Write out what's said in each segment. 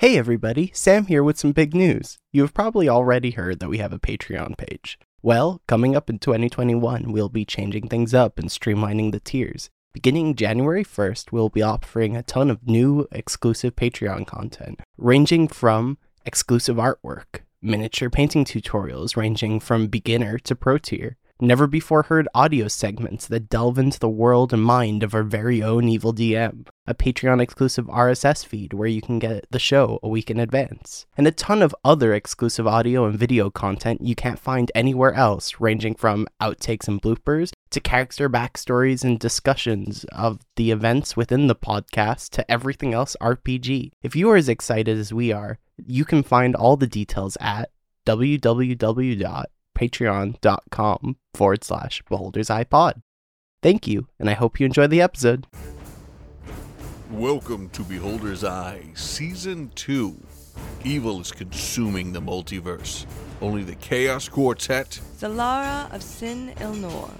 Hey everybody, Sam here with some big news. You have probably already heard that we have a Patreon page. Well, coming up in 2021, we'll be changing things up and streamlining the tiers. Beginning January 1st, we'll be offering a ton of new exclusive Patreon content, ranging from exclusive artwork, miniature painting tutorials ranging from beginner to pro tier, never before heard audio segments that delve into the world and mind of our very own Evil DM, a Patreon exclusive RSS feed where you can get the show a week in advance, and a ton of other exclusive audio and video content you can't find anywhere else, ranging from outtakes and bloopers to character backstories and discussions of the events within the podcast to everything else RPG. If you are as excited as we are, you can find all the details at www patreon.com forward slash beholders pod. Thank you, and I hope you enjoy the episode. Welcome to Beholder's Eye, Season 2. Evil is consuming the multiverse. Only the Chaos Quartet, Zalara of Sin Ilnor,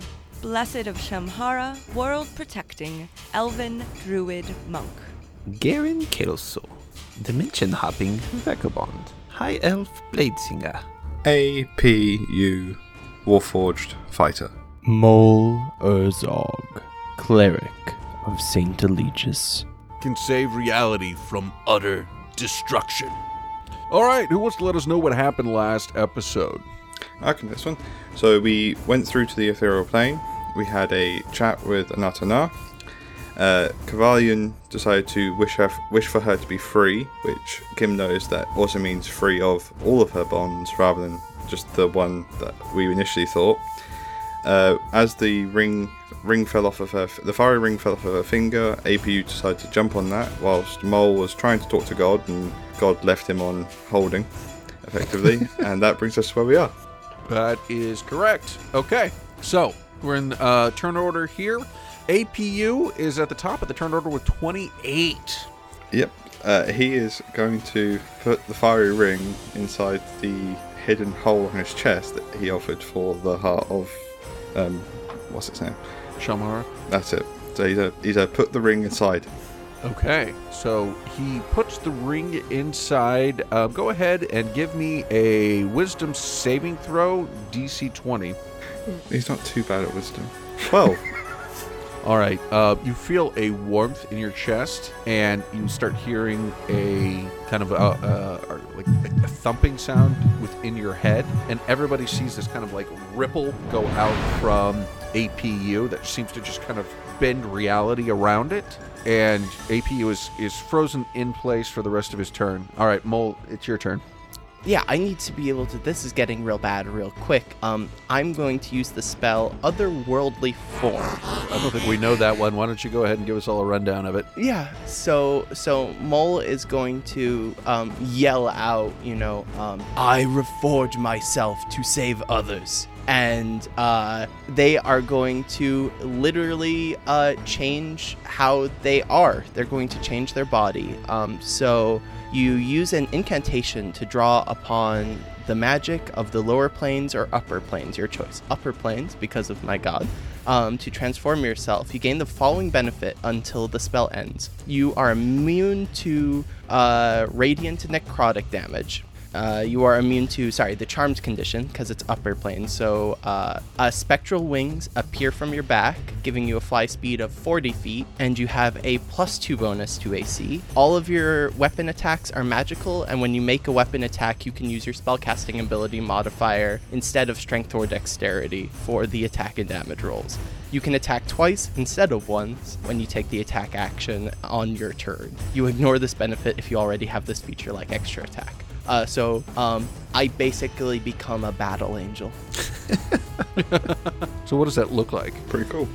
Blessed of Shamhara, world protecting, elven druid monk. Garen Kelso, dimension hopping vagabond, high elf bladesinger, APU Warforged Fighter. Mol Urzog, cleric of Saint Eligius. can save reality from utter destruction. All right, who wants to let us know what happened last episode? I can do this one. So we went through to the ethereal plane. We had a chat with Anatana. Uh, Kavalion decided to wish her wish for her to be free, which Kim knows that also means free of all of her bonds rather than just the one that we initially thought. Uh, as the ring ring fell off of her, the fiery ring fell off of her finger. APU decided to jump on that, whilst Mole was trying to talk to God, and God left him on holding, effectively. and that brings us to where we are. That is correct. Okay, so we're in uh, turn order here. APU is at the top of the turn order with 28. Yep. Uh, he is going to put the fiery ring inside the hidden hole in his chest that he offered for the heart of, um, what's its name? Shamhara. That's it. So he's a he's a put the ring inside. Okay, so he puts the ring inside. Uh, go ahead and give me a wisdom saving throw, DC 20. He's not too bad at wisdom. Twelve. All right, uh, you feel a warmth in your chest, and you start hearing a kind of a, a, like a thumping sound within your head, and everybody sees this kind of like ripple go out from APU that seems to just kind of bend reality around it, and APU is is frozen in place for the rest of his turn. All right, Mole, it's your turn. Yeah, I need to be able to. This is getting real bad real quick. Um, I'm going to use the spell Otherworldly Form. I don't think we know that one. Why don't you go ahead and give us all a rundown of it? Yeah. So so Mole is going to um, yell out, you know, um, I reforge myself to save others. And uh, they are going to literally uh, change how they are. They're going to change their body. Um, so you use an incantation to draw upon the magic of the lower planes or upper planes, your choice. Upper planes, because of my god. Um, to transform yourself, you gain the following benefit until the spell ends. You are immune to uh, radiant necrotic damage. Uh, you are immune to, sorry, the charmed condition because it's upper plane. So, uh, uh, spectral wings appear from your back, giving you a fly speed of 40 feet, and you have a plus two bonus to AC. All of your weapon attacks are magical, and when you make a weapon attack, you can use your spellcasting ability modifier instead of strength or dexterity for the attack and damage rolls. You can attack twice instead of once when you take the attack action on your turn. You ignore this benefit if you already have this feature like extra attack. Uh, so um, I basically become a battle angel. So, what does that look like? Pretty cool.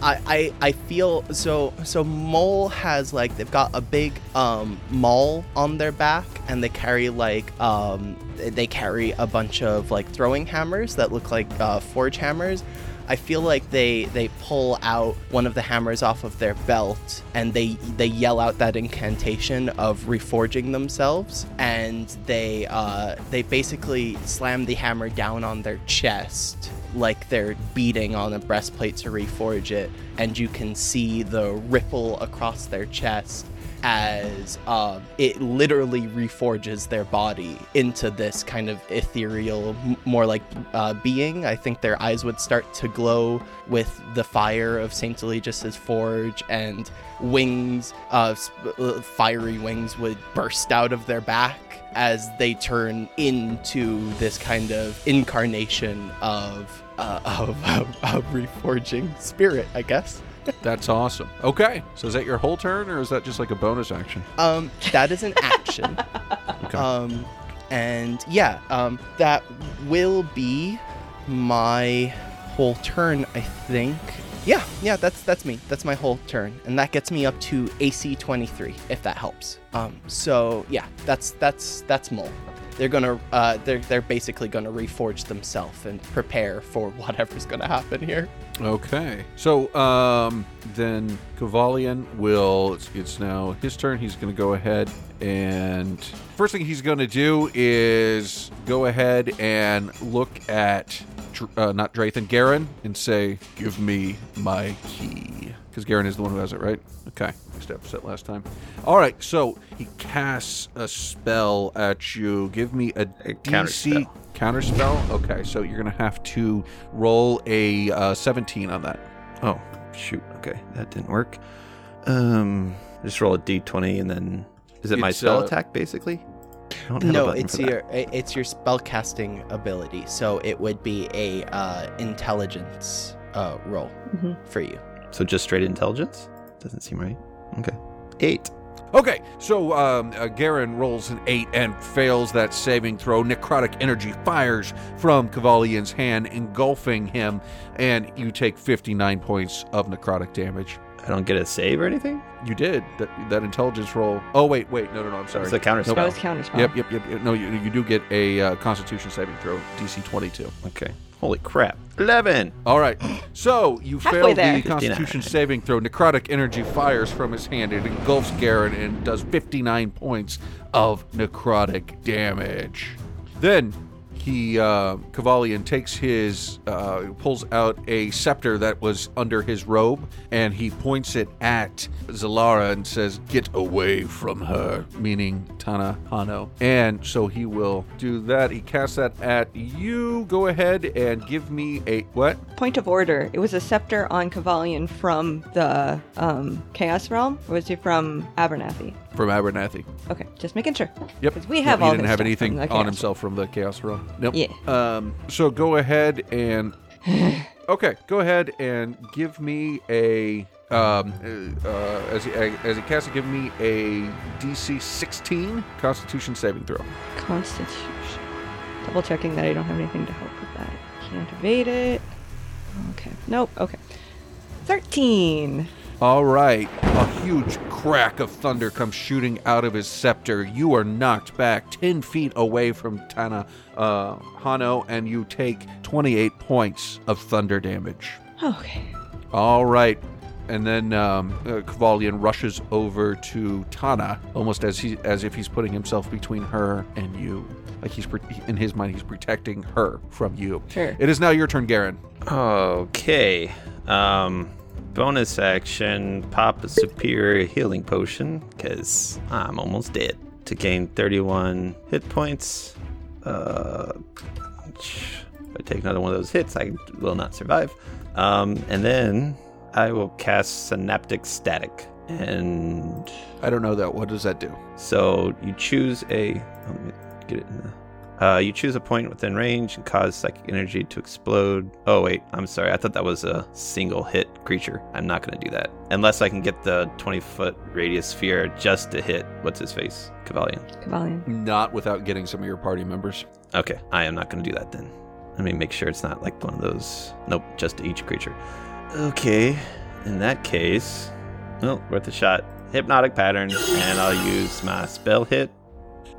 I, I, I feel so so mole has like they've got a big um maul on their back and they carry like um they carry a bunch of like throwing hammers that look like uh, forge hammers I feel like they they pull out one of the hammers off of their belt and they they yell out that incantation of reforging themselves and they uh, they basically slam the hammer down on their chest like they're beating on a breastplate to reforge it and you can see the ripple across their chest as um, it literally reforges their body into this kind of ethereal, more like uh, being. I think their eyes would start to glow with the fire of Saint Eligius's forge, and wings, uh, uh, fiery wings, would burst out of their back as they turn into this kind of incarnation of uh, of, of, of reforging spirit, I guess. That's awesome. Okay, so is that your whole turn, or is that just like a bonus action? Um, that is an action. Okay. Um, and yeah, um, that will be my whole turn, I think. Yeah, yeah, that's that's me. That's my whole turn, and that gets me up to AC 23, if that helps. Um, so yeah, that's that's that's Mole. They're gonna, uh, they're they're basically gonna reforge themselves and prepare for whatever's gonna happen here. Okay. So um, then Kavalian will. It's, it's now his turn. He's going to go ahead and first thing he's going to do is go ahead and look at uh, not Drathan Garen and say, "Give me my key," because Garen is the one who has it, right? Okay. Mixed up set last time. All right. So he casts a spell at you. Give me a, A counter DC spell. Counter spell? Okay, so you're gonna have to roll a uh, 17 on that. Oh, shoot. Okay, that didn't work. Um, just roll a d20 and then. Is it my spell uh, attack, basically? I don't have a No, it's for that. your it's your spellcasting ability. So it would be a uh, intelligence uh, roll Mhm. for you. So just straight intelligence? Doesn't seem right. Okay. Eight. Okay, so um, uh, Garen rolls an 8 and fails that saving throw. Necrotic energy fires from Kavalian's hand, engulfing him, and you take 59 points of necrotic damage. I don't get a save or anything? You did that, that intelligence roll. Oh wait, wait, no, no, no. I'm sorry. It's a counter Nope. That spell. was counterspell. Yep, yep, yep, yep. No, you, you do get a uh, Constitution saving throw, DC 22. Okay. Holy crap. 11. All right. So you Halfway failed there. the Constitution saving throw. Necrotic energy fires from his hand. It engulfs Garen and does 59 points of necrotic damage. Then he, uh, Kavalian, takes his, uh, pulls out a scepter that was under his robe, and he points it at Zalara and says, "Get away from her," meaning Tana Hano. And so he will do that. He casts that at you. Go ahead and give me a what? Point of order. It was a scepter on Kavalian from the um, Chaos Realm, or was he from Abernathy? From Abernathy. Okay, just making sure. Yep. 'Cause we have he all didn't his have stuff anything from the on Chaos himself from the Chaos Realm. Nope. Yeah. Um. So go ahead and okay, go ahead and give me a um uh, as he as he casts it, give me a DC 16 Constitution saving throw. Constitution. Double checking that I don't have anything to help with that. Can't evade it. Okay. Nope. Okay. 13. All right, a huge crack of thunder comes shooting out of his scepter. You are knocked back 10 feet away from Tana uh, Hano, and you take 28 points of thunder damage. Okay. All right. And then um, uh, Kavalian rushes over to Tana, almost as he as if he's putting himself between her and you. Like he's pre- in his mind, he's protecting her from you. Sure. It is now your turn, Garen. Okay. Um, bonus action pop a superior healing potion because I'm almost dead to gain 31 hit points. Uh, if I take another one of those hits, I will not survive. Um, and then I will cast Synaptic Static. And I don't know that. What does that do? so you choose a. Let me get it in the. Uh, you choose a point within range and cause psychic energy to explode. Oh wait, I'm sorry. I thought that was a single hit creature. I'm not going to do that unless I can get the 20 foot radius sphere just to hit what's his face, Cavalian. Kavalian. Not without getting some of your party members. Okay, I am not going to do that then. Let me make sure it's not like one of those. Nope, just to each creature. Okay, in that case, well, worth a shot. Hypnotic pattern, and I'll use my spell hit,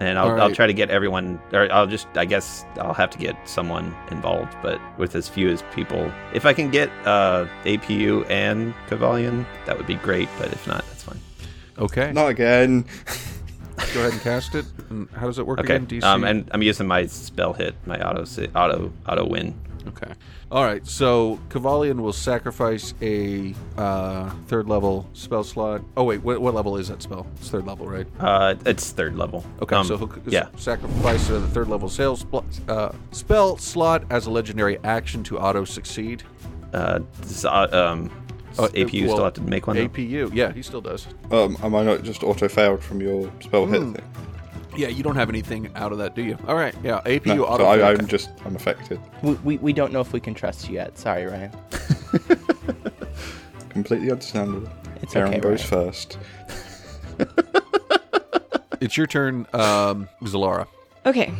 and I'll, All I'll try to get everyone, or I'll just, I guess, I'll have to get someone involved, but with as few as people. If I can get uh, APU and Cavalian, that would be great, but if not, that's fine. Okay. Not again. Go ahead and cast it. And how does it work Okay, again? DC. um, and I'm using my spell hit, my auto, auto, auto win. Okay. All right. So Cavalian will sacrifice a uh, third level spell slot. Oh wait, what, what level is that spell? It's third level, right? Uh, it's third level. Okay. Um, so he'll yeah. sacrifice uh, the third level sales spl- uh, spell slot as a legendary action to auto succeed. Uh, does, uh, um, Uh, APU still well, have to make one. though? APU. Yeah, he still does. Um, am I not just auto failed from your spell hit thing? Yeah, you don't have anything out of that, do you? All right. Yeah, APU No, auto. so I, I'm just I'm affected. We, we, we don't know if we can trust you yet. Sorry, Ryan. Completely understandable. It's Aaron okay, goes Ryan. first. It's your turn, um, Zalara. Okay.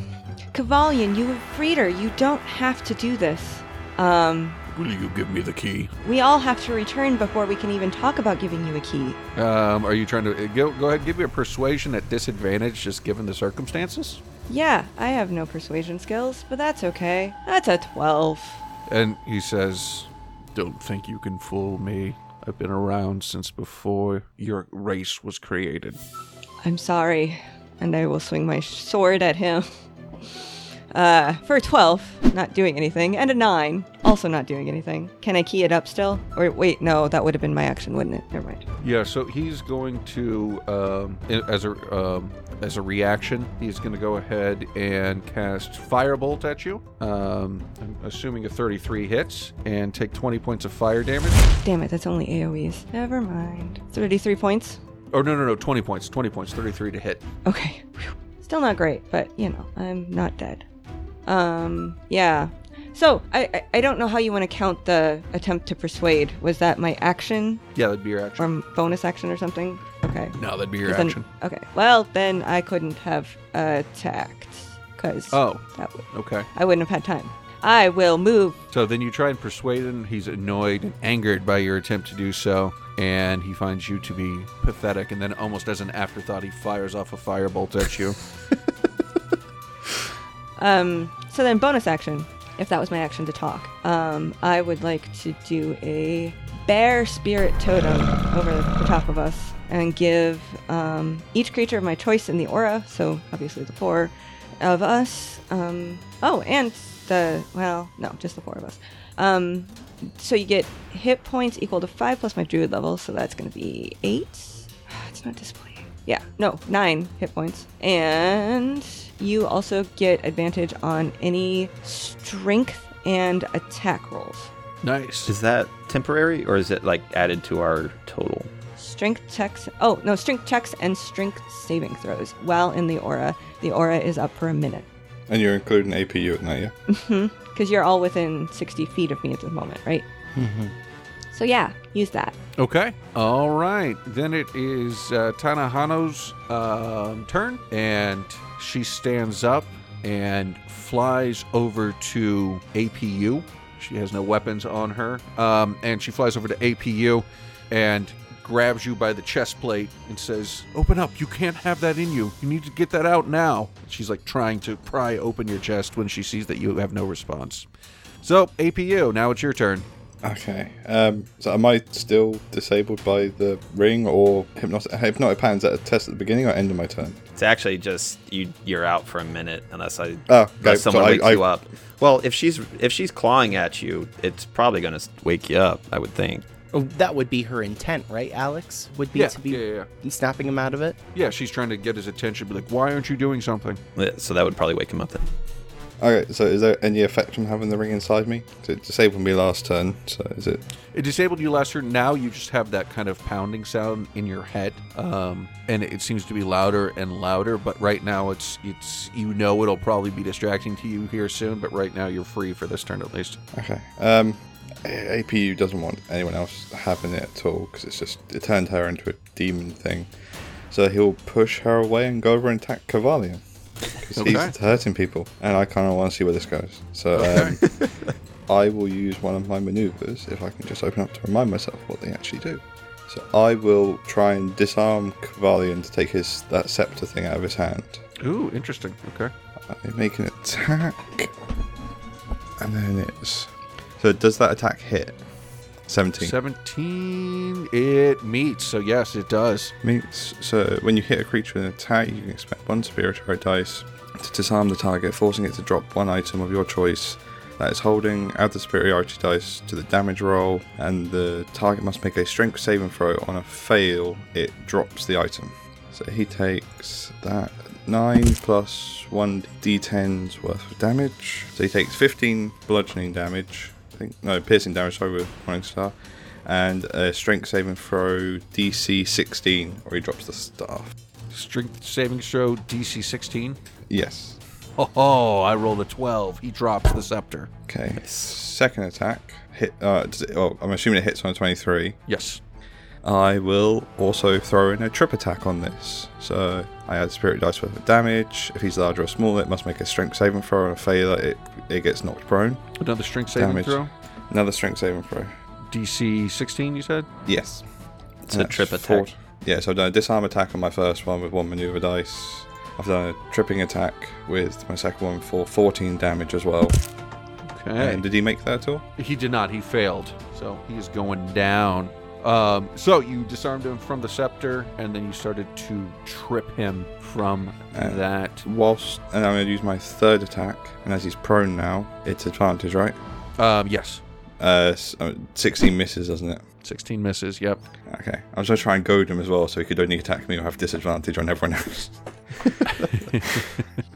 Cavalian, you have freed her. You don't have to do this. Um, Will you give me the key? we all have to return before we can even talk about giving you a key. Um, are you trying to uh, go? Go ahead, give me a persuasion at disadvantage, just given the circumstances. Yeah, I have no persuasion skills, but that's okay. That's a 12. And he says, "Don't think you can fool me. I've been around since before your race was created." I'm sorry. And I will swing my sword at him. Uh, for a 12, not doing anything, and a 9, also not doing anything. Can I key it up still? Or wait, no, that would have been my action, wouldn't it? Never mind. Yeah, so he's going to, um, as a um, as a reaction, he's going to go ahead and cast Firebolt at you. Um, I'm assuming a 33 hits and take 20 points of fire damage. Damn it, that's only AoEs. Never mind. 33 points? Oh no no no, 20 points, 20 points, 33 to hit. Okay. Phew. Still not great, but you know, I'm not dead. Um, yeah. So, I, I, I don't know how you want to count the attempt to persuade. Was that my action Yeah, that'd be your action. or bonus action or something? Okay. no, that'd be your Then- action. okay. Well, then I couldn't have attacked because Oh, that would, okay. I wouldn't have had time. I will move. So then you try and persuade him. He's annoyed and angered by your attempt to do so, and he finds you to be pathetic. And then, almost as an afterthought, he fires off a firebolt at you. Um, so then bonus action, if that was my action to talk, um, I would like to do a bear spirit totem over the top of us and give um, each creature of my choice in the aura, so obviously the four of us. Um, oh, and the, well, no, just the four of us. Um, so you get hit points equal to five plus my druid level, so that's going to be eight. It's not displaying. Yeah, no, nine hit points. And you also get advantage on any strength and attack rolls. nice. Is that temporary or is it like added to our total? Strength checks. Oh, no, strength checks and strength saving throws while in the aura. The aura is up for a minute. And you're including APU at night, yeah? Mm-hmm. Because you're all within 60 feet of me at the moment, right? Mm-hmm. So, yeah, use that. Okay. All right. Then it is uh, Tanahano's um, turn, and she stands up and flies over to APU. She has no weapons on her, um, and she flies over to APU and grabs you by the chest plate and says, "Open up! You can't have that in you. You need to get that out now." She's like trying to pry open your chest when she sees that you have no response. So APU, now it's your turn. Okay. Um, so am I still disabled by the ring or hypnotic, hypnotic patterns at a test at the beginning or end of my turn? It's actually just you. You're out for a minute unless I Oh, okay. unless someone so I- wakes I- you up. Well, if she's if she's clawing at you, it's probably gonna wake you up. I would think. Oh, that would be her intent, right, Alex? Would be Yeah, to be yeah, yeah, snapping him out of it. Yeah, she's trying to get his attention. Be like, why aren't you doing something? Yeah, So that would probably wake him up then. Okay, so is there any effect from having the ring inside me? It disabled me last turn, so is it? It disabled you last turn. Now you just have that kind of pounding sound in your head, um, and it seems to be louder and louder. But right now, it's it's you know it'll probably be distracting to you here soon. But right now, you're free for this turn at least. Okay. Um, APU doesn't want anyone else having it at all because it's just it turned her into a demon thing. So he'll push her away and go over and attack because Okay. he's hurting people, and I kind of want to see where this goes. So um, I will use one of my maneuvers if I can just open up to remind myself what they actually do. So I will try and disarm Cavalian to take his that scepter thing out of his hand. Ooh, interesting. Okay. I make an attack, and then it's so does that attack hit? Seventeen. Seventeen. It meets. So yes, it does. Meets. So when you hit a creature with an attack, you can expect one superiority dice to disarm the target, forcing it to drop one item of your choice that is holding. Add the superiority dice to the damage roll, and the target must make a strength saving throw. On a fail, it drops the item. So he takes that 9 plus 1 d10's worth of damage. So he takes 15 bludgeoning damage. Think, no, piercing damage, sorry, with Morning Star. And a strength saving throw DC 16, or he drops the staff. Strength saving throw DC 16. Yes. Oh, I rolled a 12. He drops the scepter. Okay. Second attack. Hit. Uh, does it, oh, I'm assuming it hits on a 23. Yes. I will also throw in a trip attack on this. So I add spirit dice worth of damage. If he's larger or smaller, it must make a strength saving throw. On a failure, it, it gets knocked prone. Another strength saving Damage. throw. Another strength saving throw. DC 16, you said? Yes. It's a trip four- attack. Yeah, so I've done a disarm attack on my first one with one maneuver dice. I've done a tripping attack with my second one for 14 damage as well. Okay. And did he make that at all? He did not. He failed. So he is going down. Um, so you disarmed him from the scepter, and then you started to trip him from Uh, that. Whilst, and I'm going to use my third attack, and as he's prone now, it's advantage, right? Um, yes. Uh, uh, 16 misses, doesn't it? 16 misses. Yep. Okay. I was going to try and goad him as well, so he could only attack me or have disadvantage on everyone else.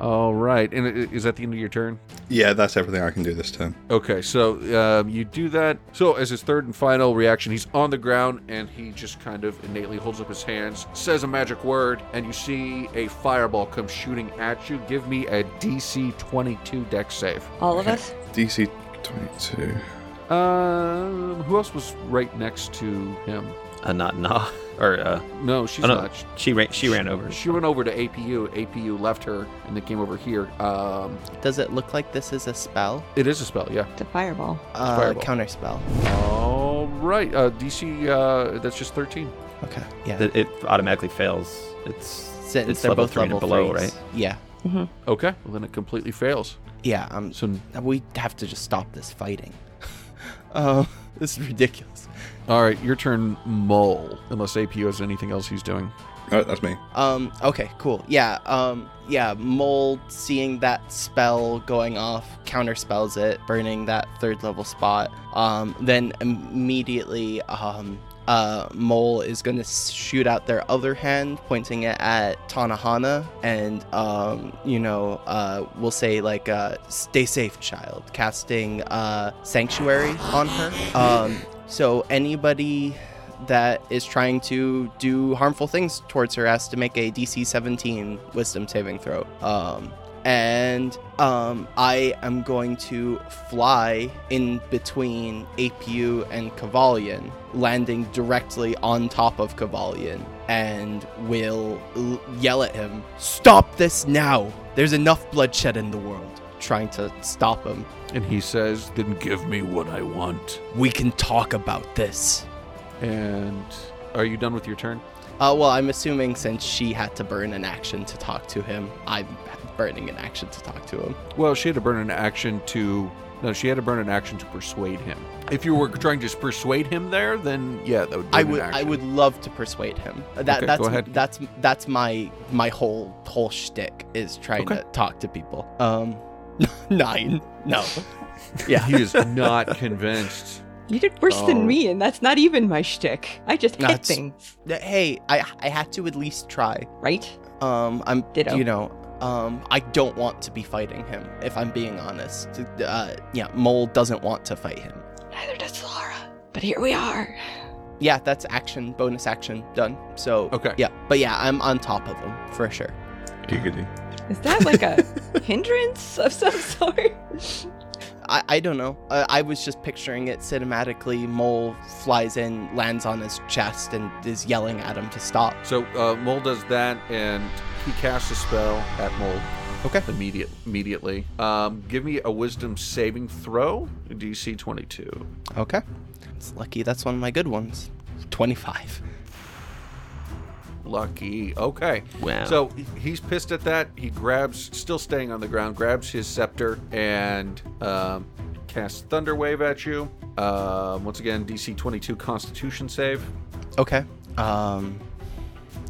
All right. And is that the end of your turn? yeah, that's everything I can do this turn. Okay, so um, you do that. So, as his third and final reaction, he's on the ground and he just kind of innately holds up his hands, says a magic word, and you see a fireball come shooting at you. Give me a DC 22 deck save. All of us? DC 22. Um, who else was right next to him? Uh, not nah. Or uh, No, she's oh, no, not. she ran. She ran over. She went over to APU. APU left her and then came over here. Um, Does it look like this is a spell? it is a spell, yeah. It's a fireball. Uh, Fireball. counter spell. All right, uh, DC. Uh, that's just 13. Okay. Yeah. It, it automatically fails. It's Since it's they're level both three and level below, threes. right? Yeah. Okay, well then it completely fails. Yeah. Um. So We have to just stop this fighting. uh, this is ridiculous. All right, your turn, Mole. Unless APU has anything else he's doing. Oh, that's me. Um. Okay. Cool. Yeah. Um. Yeah. Mole seeing that spell going off, counterspells it, burning that third level spot. Um. Then immediately, um. Uh, Mole is going to shoot out their other hand, pointing it at Tanahana, and um, you know, uh, we'll say like, uh, "Stay safe, child." Casting uh, Sanctuary on her. Um, so anybody that is trying to do harmful things towards her has to make a DC 17 Wisdom saving throw. Um, and um, I am going to fly in between APU and Kavalion, landing directly on top of Kavalion, and will l- yell at him, Stop this now! There's enough bloodshed in the world. Trying to stop him. And he says, Then give me what I want. We can talk about this. And are you done with your turn? Uh, well, I'm assuming since she had to burn an action to talk to him, I'm burning an action to talk to him. Well, she had to burn an action to. No, she had to burn an action to persuade him. If you were trying to persuade him there, then yeah, that would. I burn an would, I would love to persuade him. That, Okay, that's go ahead. that's that's my my whole whole shtick is trying Okay. to talk to people. Um, nine, no, yeah, He is not convinced. You did worse Oh. than me, and that's not even my shtick. I just hit That's- things, hey, I I had to at least try. right? Um, I'm Ditto. you know. Um, I don't want to be fighting him, if I'm being honest. Uh, yeah, Mole doesn't want to fight him. Neither does Laura. But here we are. Yeah, that's action, bonus action, done. So, Okay. yeah, but yeah, I'm on top of him for sure. Giggity. Is that like a hindrance of some sort? I, I don't know. Uh, I was just picturing it cinematically. Mole flies in, lands on his chest, and is yelling at him to stop. So uh, Mole does that, and he casts a spell at Mole. Okay. Immediate, immediately. Um, give me a Wisdom saving throw, DC 22. Okay. It's lucky that's one of my good ones. 25. Lucky. Okay. Wow. So he's pissed at that. He grabs, still staying on the ground, grabs his scepter and um, casts Thunder Wave at you. Um, once again, DC 22 Constitution save. Okay. Um.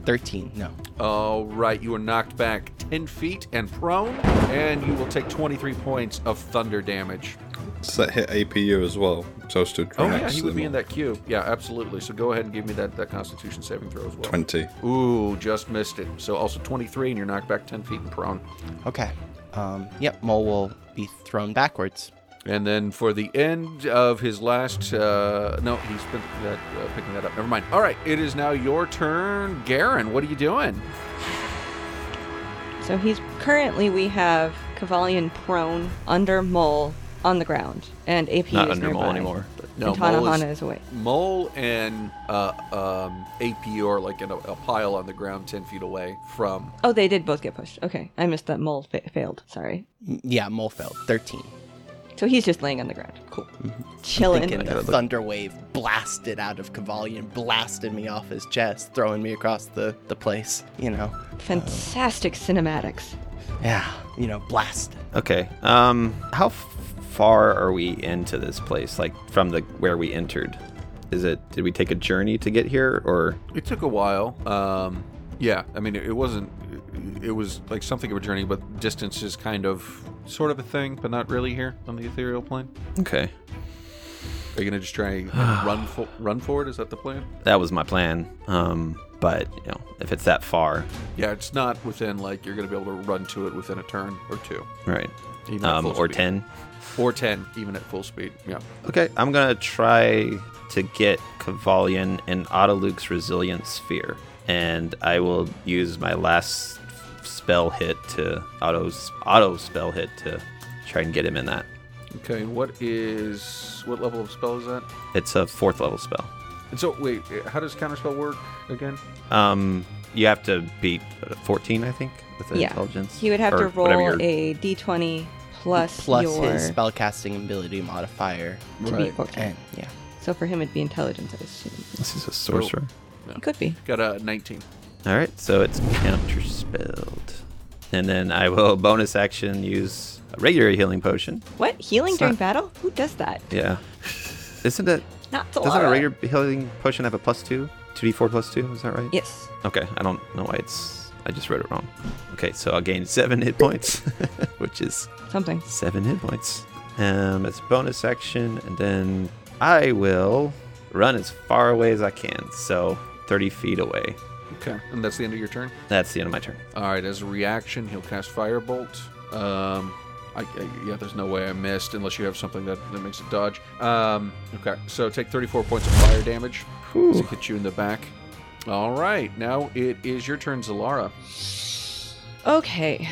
13. No. All right, you are knocked back 10 feet and prone, and you will take 23 points of thunder damage. Does that hit APU as well? So I stood right Oh, yeah, he to would them be in that queue. Yeah, absolutely. So go ahead and give me that, that Constitution saving throw as well. 20. Ooh, just missed it. So also 23, and you're knocked back 10 feet and prone. Okay. Um, yep, Mole will be thrown backwards. And then for the end of his last, uh, no, he's been that, uh, picking that up. Never mind. All right, it is now your turn, Garen. What are you doing? So he's currently we have Kavalion prone under Mole on the ground, and AP Not is under nearby. mole anymore. But No, and Mole is- Tanahana is away. Mole and uh, um, AP are like in a, a pile on the ground 10 feet away from. Oh, they did both get pushed. Okay, I missed that Mole fa- failed. Sorry. Yeah, Mole failed. 13. So he's just laying on the ground. Cool. Chilling. Thinking the thunder wave blasted out of Kavalion, blasted me off his chest, throwing me across the, the place. You know. Fantastic cinematics. Yeah, you know, blast. Okay. Um, how f- far are we into this place? Like from the where we entered? Is it? Did we take a journey to get here, or It took a while. Um, yeah, I mean, it, it wasn't. It was like something of a journey, but distance is kind of sort of a thing, but not really here on the ethereal plane. okay? Are you gonna just try and run for, run for it? Is that the plan? That was my plan. Um, but you know, if it's that far, Yeah, it's not within like you're gonna be able to run to it within a turn or two, right? Um, or speed. ten. Or ten, even at full speed. Yeah. Okay, I'm gonna try to get Kavalion and Otiluke's Resilient Sphere, and I will use my last spell hit to auto auto spell hit to try and get him in that. Okay. What is what level of spell is that? It's a fourth level spell. And so wait, how does counterspell work again? Um, you have to beat uh, 14, I think, with the Yeah. intelligence. He would have or to roll a d20 plus, Plus your. his spellcasting ability modifier. to Right. beat 14. And yeah. So for him, it'd be intelligence, I assume. This is a sorcerer. It could be. Got a 19. All right, so it's counterspelled, and then I will bonus action use a regular healing potion. What? Healing It's during not- battle? Who does that? Yeah, isn't it? Not Doesn't a regular healing potion have a plus two? 2d4 plus two, is that right? Yes. Okay, I don't know why it's. I just wrote it wrong. Okay, so I'll gain seven hit points, which is Something. seven hit points. Um, it's bonus action, and then I will run as far away as I can. So 30 feet away. Okay. And that's the end of your turn. That's the end of my turn. All right. As a reaction, he'll cast Firebolt. Um, I, I, yeah, there's no way I missed unless you have something that, that makes it dodge. Um, okay. So take 34 points of fire damage. To hit you in the back. All right. Now it is your turn, Zalara. Okay.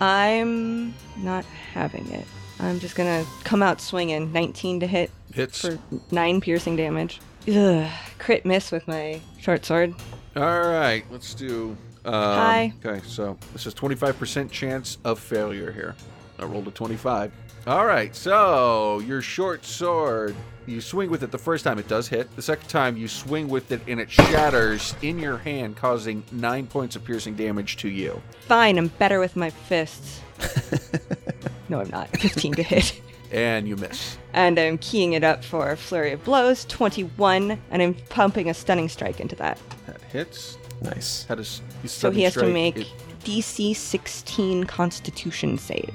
I'm not having it. I'm just gonna come out swinging. 19 to hit Hits. for 9 piercing damage. Ugh. Crit miss with my short sword. All right. Let's do. Um, Hi. Okay. So this is 25% chance of failure here. I rolled a 25. All right. So your short sword. You swing with it the first time, it does hit. The second time, you swing with it and it shatters in your hand, causing nine points of piercing damage to you. Fine, I'm better with my fists. no, I'm not. 15 to hit. And you miss. And I'm keying it up for a flurry of blows. 21, and I'm pumping a stunning strike into that. That hits. Nice. How does you So he sudden has to make it- DC 16 Constitution save.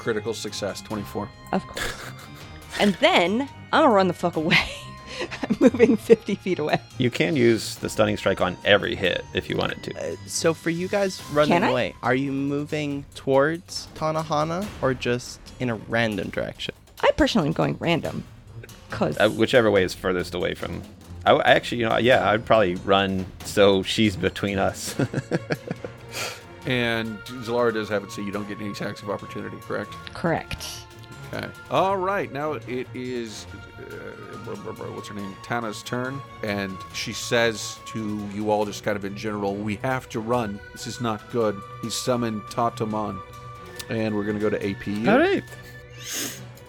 Critical success, 24. Of course. and then I'm gonna run the fuck away. I'm moving 50 feet away. You can use the stunning strike on every hit if you wanted to. Uh, so for you guys running Can I? away, are you moving towards Tanahana or just in a random direction? I personally am going random. Cause Uh, whichever way is furthest away from. I, I actually, you know, yeah, I'd probably run so she's between us. And Zalara does have it so you don't get any attacks of opportunity, correct? correct. Okay. All right. Now it is. Uh, what's her name? Tana's turn. And she says to you all, just kind of in general, we have to run. This is not good. He's summoned Tatamon. And we're going to go to AP. All right.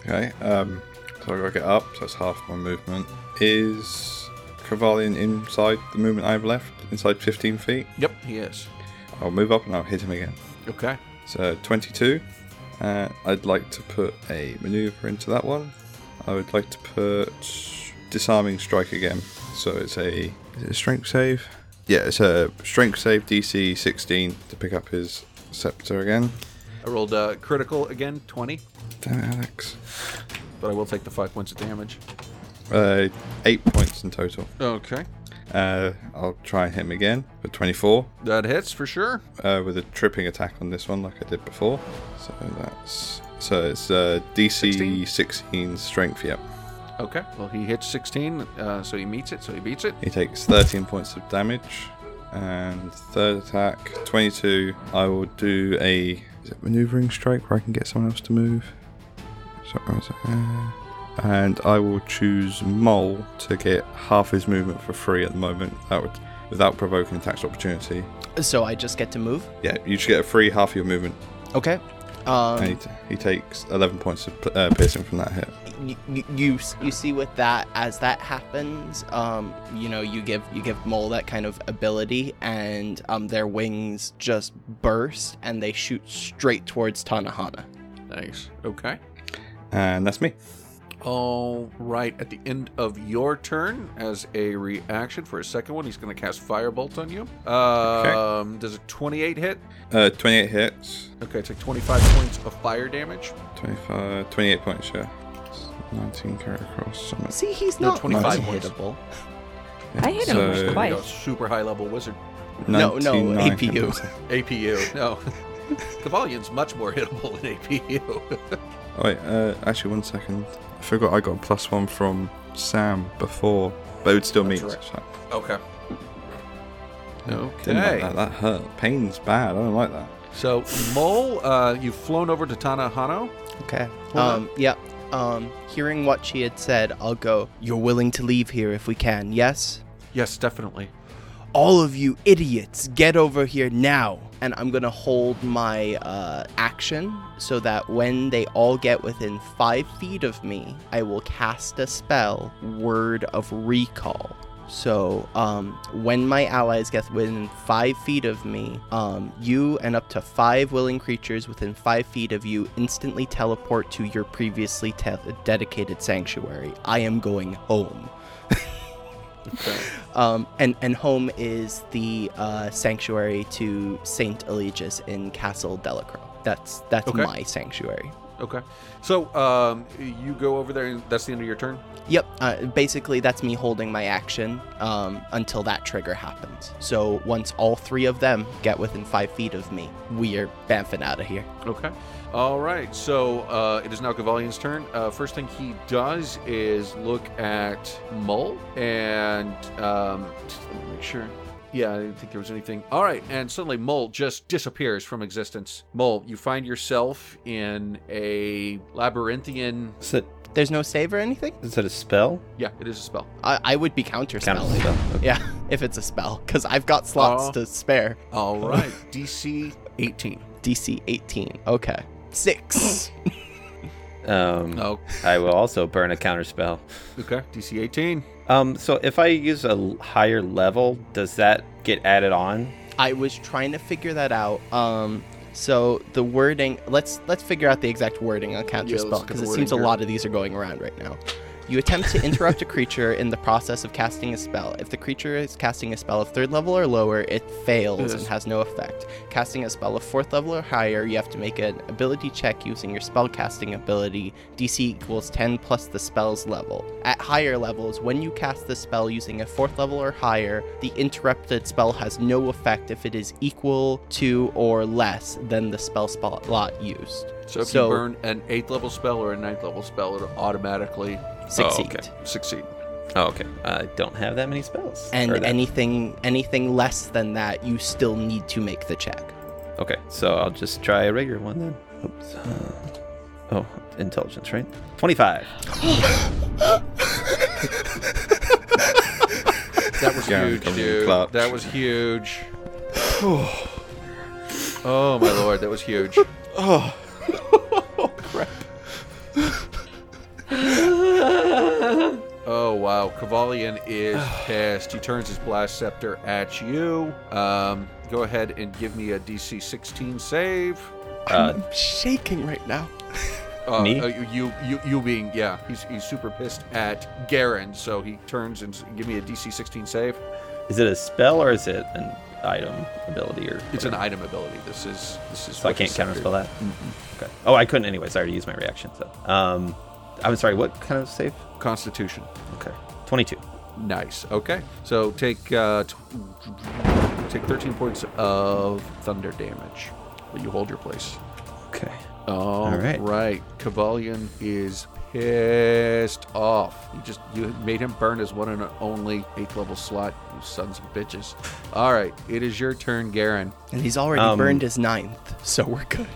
Okay, um, so I gotta get up, so that's half my movement. Is Kravalian inside the movement I've left? Inside 15 feet? Yep, he is. I'll move up and I'll hit him again. Okay. So 22. Uh, I'd like to put a maneuver into that one. I would like to put disarming strike again. So it's a, is it a strength save? Yeah, it's a strength save DC 16 to pick up his scepter again. I rolled uh, critical again, 20, Damn it, Alex. but I will take the five points of damage. Uh, eight points in total. Okay. Uh, I'll try and hit him again for 24 That hits for sure. uh, with a tripping attack on this one, like I did before. So that's so it's uh, DC 16? 16 strength. Yep. Okay. Well, he hits 16, uh, so he meets it, so he beats it. He takes 13 points of damage. And third attack, 22. I will do a is it maneuvering strike where I can get someone else to move. So, where is it? And I will choose Mole to get half his movement for free at the moment. That would without provoking attacks opportunity. So I just get to move. Yeah, you should get a free half of your movement. Okay. Um, and he, t- he takes 11 points of uh, piercing from that hit. you, you you you see with that as that happens um you know you give you give mole that kind of ability and um their wings just burst and they shoot straight towards tanahana Nice. Okay. And that's me. All right. At the end of your turn, as a reaction for a second one, he's going to cast Firebolt on you. Um, Does a 28 hit? Uh, 28 hits. Okay, take 25 points of fire damage. 25, 28 points, yeah. 19 carry across. So see he's No, not 25 unhittable I hit him So- There you twice. go, super high level wizard. No, no, APU. APU. No. Cavalian's much more hittable than APU. Oh, wait, uh, actually, one second. I forgot I got a plus one from Sam before, but it would still meet. That's So, okay. didn't like Okay. that. That hurt. Pain's bad. I don't like that. So, Mole, uh, you've flown over to Tanahano. okay Hold um yeah um hearing what she had said i'll go you're willing to leave here if we can yes Yes, definitely. All of you idiots, get over here now. And I'm gonna hold my uh, action so that when they all get within five feet of me, I will cast a spell, Word of Recall. So, um, when my allies get within five feet of me, um, you and up to five willing creatures within five feet of you instantly teleport to your previously te- dedicated sanctuary. I am going home. Okay. Um, and and home is the uh, sanctuary to Saint Eligius in Castle Delacroix. That's that's Okay. my sanctuary. Okay. So, um, you go over there, and that's the end of your turn? Yep. Uh, basically, that's me holding my action um, until that trigger happens. So once all three of them get within five feet of me, we are bamfing out of here. Okay. All right. So uh, it is now Gavalian's turn. Uh, first thing he does is look at Mull and um, let me make sure. Yeah, I didn't think there was anything. All right, and suddenly Mull just disappears from existence. Mull, you find yourself in a labyrinthian. Is it, There's no save or anything. is it a spell? Yeah, it is a spell. I, I would be counter Counter spelling. spell. Okay. Yeah, if it's a spell, because I've got slots Oh. to spare. All right, DC 18. DC 18. Okay. Six. Um, Oh, I will also burn a counter spell. okay. DC 18. Um, so if I use a higher level, does that get added on? I was trying to figure that out. Um, so the wording. Let's let's figure out the exact wording on counter Yeah, spell because the it seems a lot of these are going around right now. You attempt to interrupt a creature in the process of casting a spell. If the creature is casting a spell of third level or lower, it fails and has no effect. Casting a spell of fourth level or higher, you have to make an ability check using your spell casting ability. DC equals 10 plus the spell's level. At higher levels, when you cast the spell using a fourth level or higher, the interrupted spell has no effect if it is equal to or less than the spell slot used. So if So- you burn an 8th level spell or a ninth level spell, it'll automatically Succeed. okay. succeed. Oh, okay. I don't have that many spells. And that- anything anything less than that, you still need to make the check. Okay, so I'll just try a regular one then. Oops. Uh, oh, intelligence, right? 25. That was Garen huge, dude. That was huge. oh my lord, that was huge. Oh, Oh wow, Cavalian is pissed. He turns his blast scepter at you. Um, go ahead and give me a DC 16 save. Uh, I'm shaking right now. Uh, Me? uh, you, you, you being yeah. He's he's super pissed at Garen, so he turns and s- give me a DC 16 save. Is it a spell or is it an item ability or? It's an whatever? item ability. This is this is. So I what can't the scepter- counterspell that. Okay. Oh, I couldn't anyways. I already used my reaction. So, um, I'm sorry. What kind of save? Constitution. Okay. 22. Nice. Okay. So take uh, t- take 13 points of thunder damage. But you hold your place. Okay. All right. right. Kavalion is pissed off. You just you made him burn his one and only eighth level slot. You sons of bitches. All right. It is your turn, Garen. And he's already Um, burned his ninth, so we're good.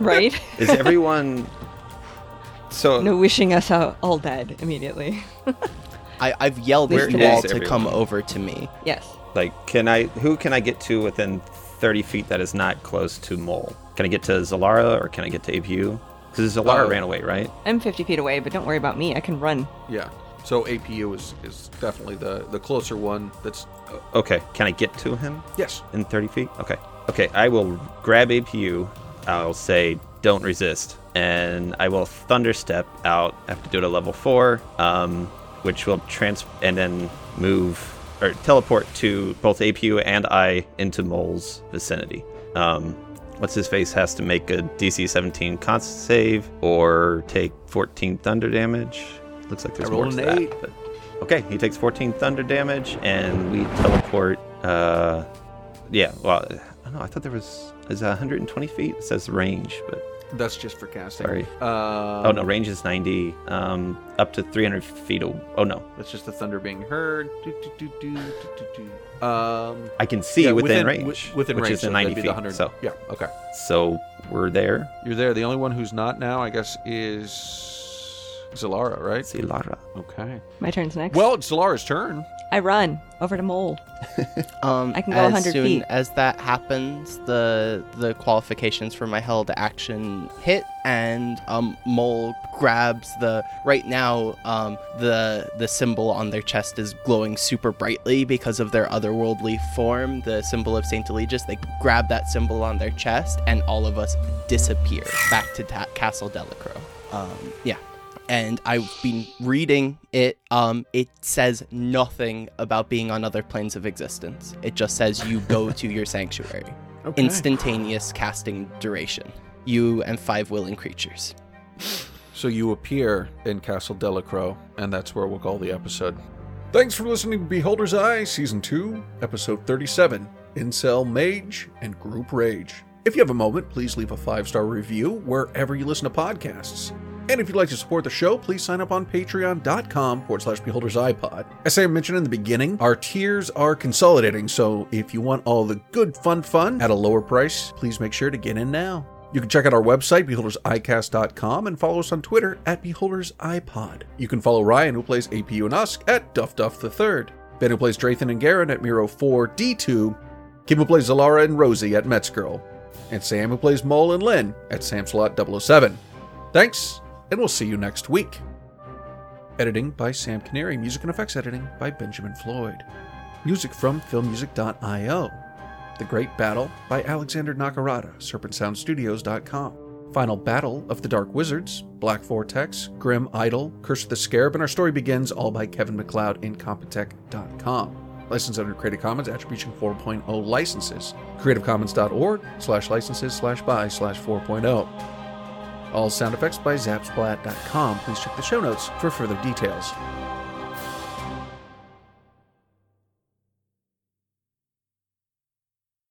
Right? Is everyone? So no wishing us out all dead immediately. I, I've yelled Where at you is all to everyone? come over to me. yes. like, can I? Who can I get to within 30 feet that is not close to Mole? Can I get to Zalara or can I get to APU? Because Zalara Uh, ran away, right? I'm 50 feet away, but don't worry about me. I can run. Yeah. So APU is is definitely the the closer one. That's Okay. Can I get to him? yes. in 30 feet? Okay. Okay, I will grab APU. I'll say, don't resist. And I will thunder step out. I have to do it at level four, um, which will trans and then move or teleport to both APU and I into Mole's vicinity. Um, what's his face has to make a DC 17 con save or take 14 thunder damage. Looks like there's I more to that. But okay, he takes 14 thunder damage, and we teleport. Uh, yeah, well, I don't know. I thought there was is that 120 feet. It says range, but That's just for casting. Sorry. Uh, oh no, range is 90. Um, up to 300 feet. aw- Oh no, That's just the thunder being heard. Do, do, do, do, do, do, do. Um, I can see yeah, within, wi- range, within which range, is so 90 be the feet. So, yeah, okay. so we're there. You're there. The only one who's not now, I guess, is Zalara, right? See Okay. My turn's next. Well, it's Zalara's turn. I run over to Mole. Um, I can go as 100 soon feet. as that happens, the the qualifications for my held action hit, and um, Mole grabs the. Right now, um, the the symbol on their chest is glowing super brightly because of their otherworldly form. The symbol of Saint Eligius. They grab that symbol on their chest, and all of us disappear back to ta- Castle Delacroix. Um, yeah and I've been reading it. Um, it says nothing about being on other planes of existence. It just says you go to your sanctuary. Instantaneous casting duration. You and five willing creatures. So you appear in Castle Delacroix, and that's where we'll call the episode. Thanks for listening to Beholder's Eye, Season 2, Episode 37 Incel Mage and Group Rage. If you have a moment, please leave a five star review wherever you listen to podcasts. And if you'd like to support the show, please sign up on patreon.com forward slash beholders iPod. As I mentioned in the beginning, our tiers are consolidating, so if you want all the good fun fun at a lower price, please make sure to get in now. You can check out our website, beholdersicast.com, and follow us on Twitter at beholdersipod. You can follow Ryan, who plays APU and Usk, at Duff Duff the Third. Ben, who plays Drathan and Garen, at Miro4D2. Kim, who plays Zalara and Rosie, at Metzgirl. And Sam, who plays Mole and Lynn, at Samslot007. Thanks, and we'll see you next week. Editing by Sam Canary. Music and effects editing by Benjamin Floyd. Music from filmmusic.io. The Great Battle by Alexander Nakarada, SerpentSoundStudios.com. Final Battle of the Dark Wizards, Black Vortex, Grim Idol, Curse of the Scarab, and our story begins all by Kevin MacLeod, Incompetech.com. Licensed under Creative Commons Attribution 4.0 licenses. CreativeCommons.org slash licenses slash by slash 4.0. All sound effects by Zapsplat.com. Please check the show notes for further details.